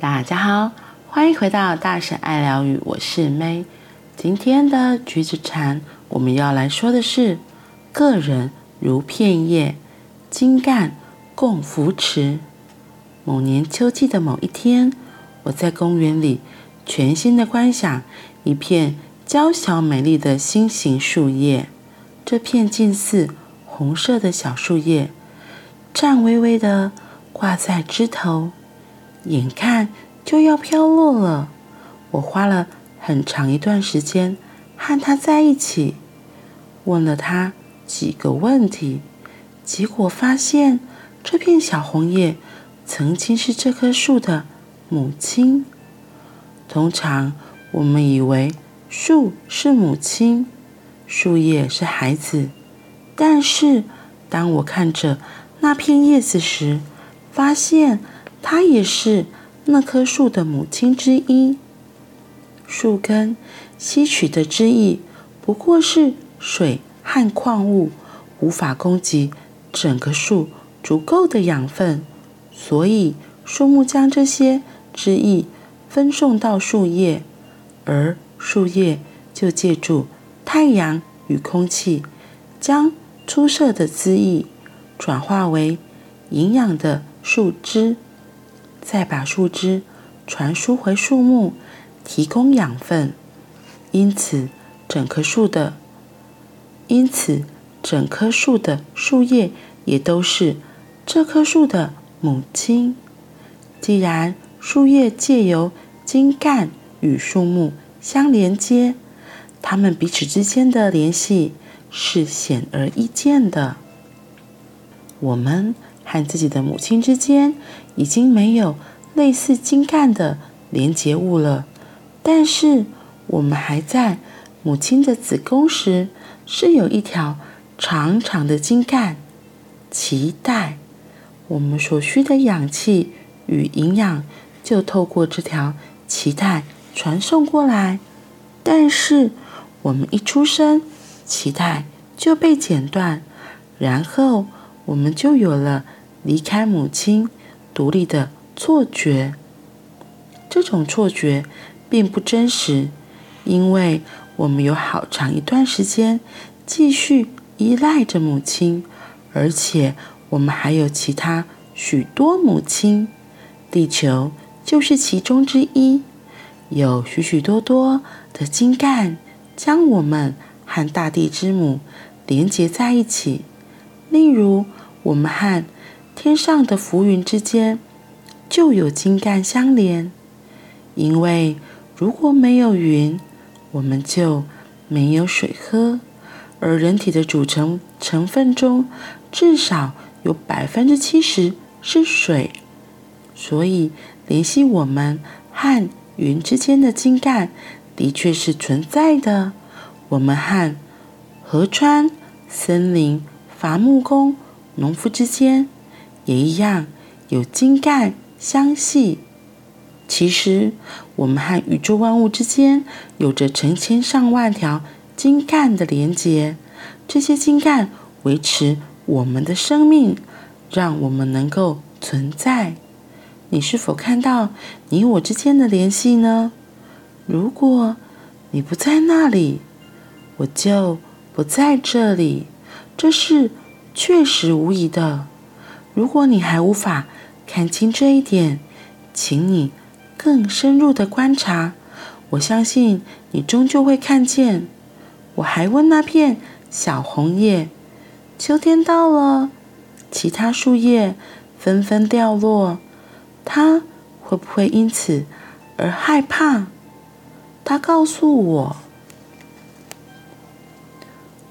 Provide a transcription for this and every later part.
大家好，欢迎回到大婶爱疗愈，我是 May。今天的橘子禅，我们要来说的是：个人如片叶，精干共扶持。某年秋季的某一天，我在公园里全心的观想一片娇小美丽的心形树叶。这片近似红色的小树叶，颤巍巍地挂在枝头。眼看就要飘落了，我花了很长一段时间和他在一起，问了他几个问题，结果发现这片小红叶曾经是这棵树的母亲。通常我们以为树是母亲，树叶是孩子，但是当我看着那片叶子时，发现。它也是那棵树的母亲之一。树根吸取的汁液不过是水和矿物，无法供给整个树足够的养分，所以树木将这些汁液分送到树叶，而树叶就借助太阳与空气，将出色的汁液转化为营养的树枝。再把树枝传输回树木，提供养分。因此，整棵树的，因此整棵树的树叶也都是这棵树的母亲。既然树叶借由茎干与树木相连接，它们彼此之间的联系是显而易见的。我们。和自己的母亲之间已经没有类似精干的连接物了，但是我们还在母亲的子宫时是有一条长长的精干脐带，我们所需的氧气与营养就透过这条脐带传送过来，但是我们一出生，脐带就被剪断，然后我们就有了。离开母亲，独立的错觉。这种错觉并不真实，因为我们有好长一段时间继续依赖着母亲，而且我们还有其他许多母亲，地球就是其中之一。有许许多多的精干将我们和大地之母连接在一起，例如我们和天上的浮云之间就有茎干相连，因为如果没有云，我们就没有水喝，而人体的组成成分中至少有百分之七十是水，所以联系我们和云之间的茎干的确是存在的。我们和河川、森林、伐木工、农夫之间。也一样有精干相系。其实，我们和宇宙万物之间有着成千上万条精干的连接。这些精干维持我们的生命，让我们能够存在。你是否看到你我之间的联系呢？如果你不在那里，我就不在这里。这是确实无疑的。如果你还无法看清这一点，请你更深入的观察。我相信你终究会看见。我还问那片小红叶：秋天到了，其他树叶纷纷掉落，它会不会因此而害怕？它告诉我：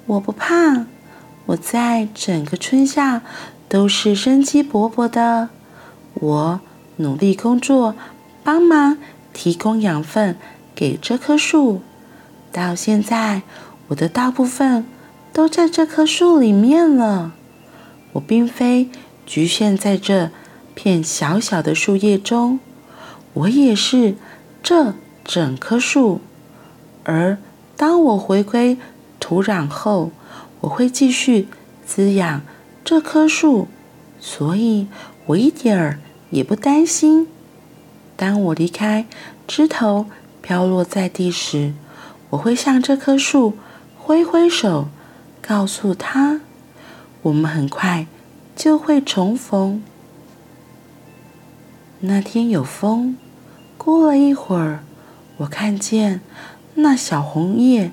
我不怕。我在整个春夏。都是生机勃勃的。我努力工作，帮忙提供养分给这棵树。到现在，我的大部分都在这棵树里面了。我并非局限在这片小小的树叶中，我也是这整棵树。而当我回归土壤后，我会继续滋养。这棵树，所以我一点儿也不担心。当我离开，枝头飘落在地时，我会向这棵树挥挥手，告诉他，我们很快就会重逢。那天有风，过了一会儿，我看见那小红叶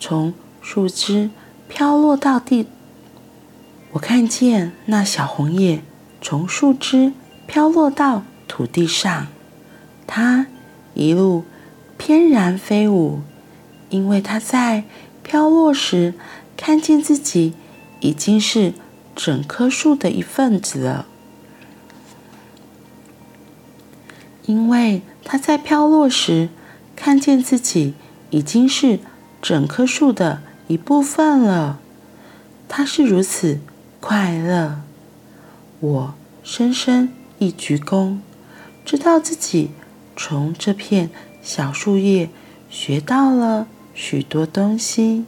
从树枝飘落到地。我看见那小红叶从树枝飘落到土地上，它一路翩然飞舞，因为它在飘落时看见自己已经是整棵树的一份子了。因为它在飘落时看见自己已经是整棵树的一部分了，它是如此。快乐，我深深一鞠躬，知道自己从这片小树叶学到了许多东西。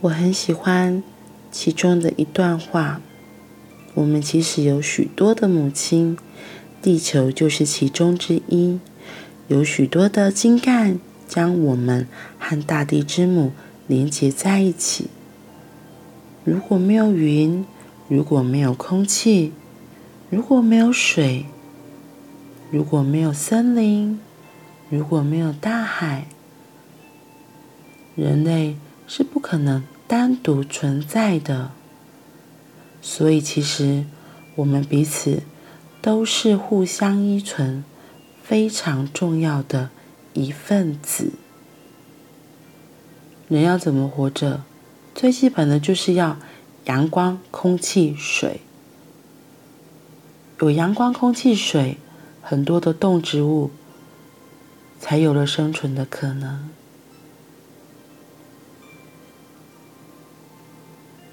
我很喜欢其中的一段话：我们其实有许多的母亲，地球就是其中之一。有许多的精干将我们和大地之母连接在一起。如果没有云，如果没有空气，如果没有水，如果没有森林，如果没有大海，人类是不可能单独存在的。所以，其实我们彼此都是互相依存。非常重要的一份子。人要怎么活着？最基本的就是要阳光、空气、水。有阳光、空气、水，很多的动植物才有了生存的可能。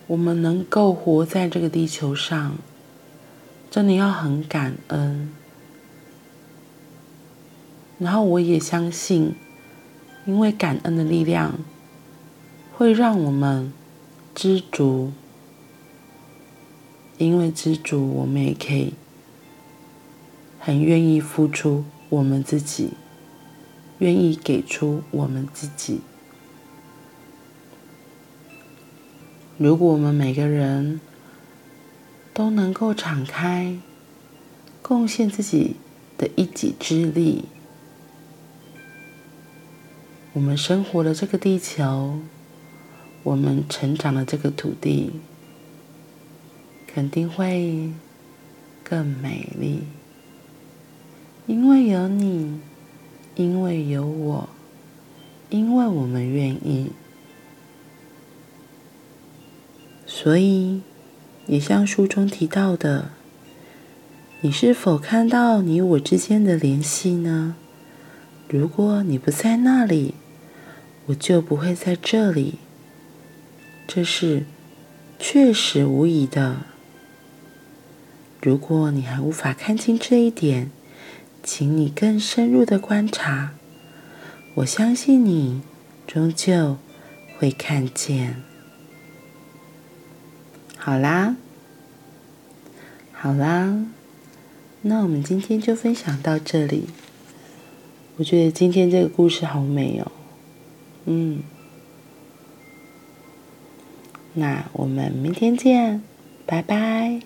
我们能够活在这个地球上，真的要很感恩。然后我也相信，因为感恩的力量，会让我们知足。因为知足，我们也可以很愿意付出我们自己，愿意给出我们自己。如果我们每个人都能够敞开，贡献自己的一己之力。我们生活的这个地球，我们成长的这个土地，肯定会更美丽。因为有你，因为有我，因为我们愿意。所以，也像书中提到的，你是否看到你我之间的联系呢？如果你不在那里，我就不会在这里，这是确实无疑的。如果你还无法看清这一点，请你更深入的观察。我相信你终究会看见。好啦，好啦，那我们今天就分享到这里。我觉得今天这个故事好美哦。嗯，那我们明天见，拜拜。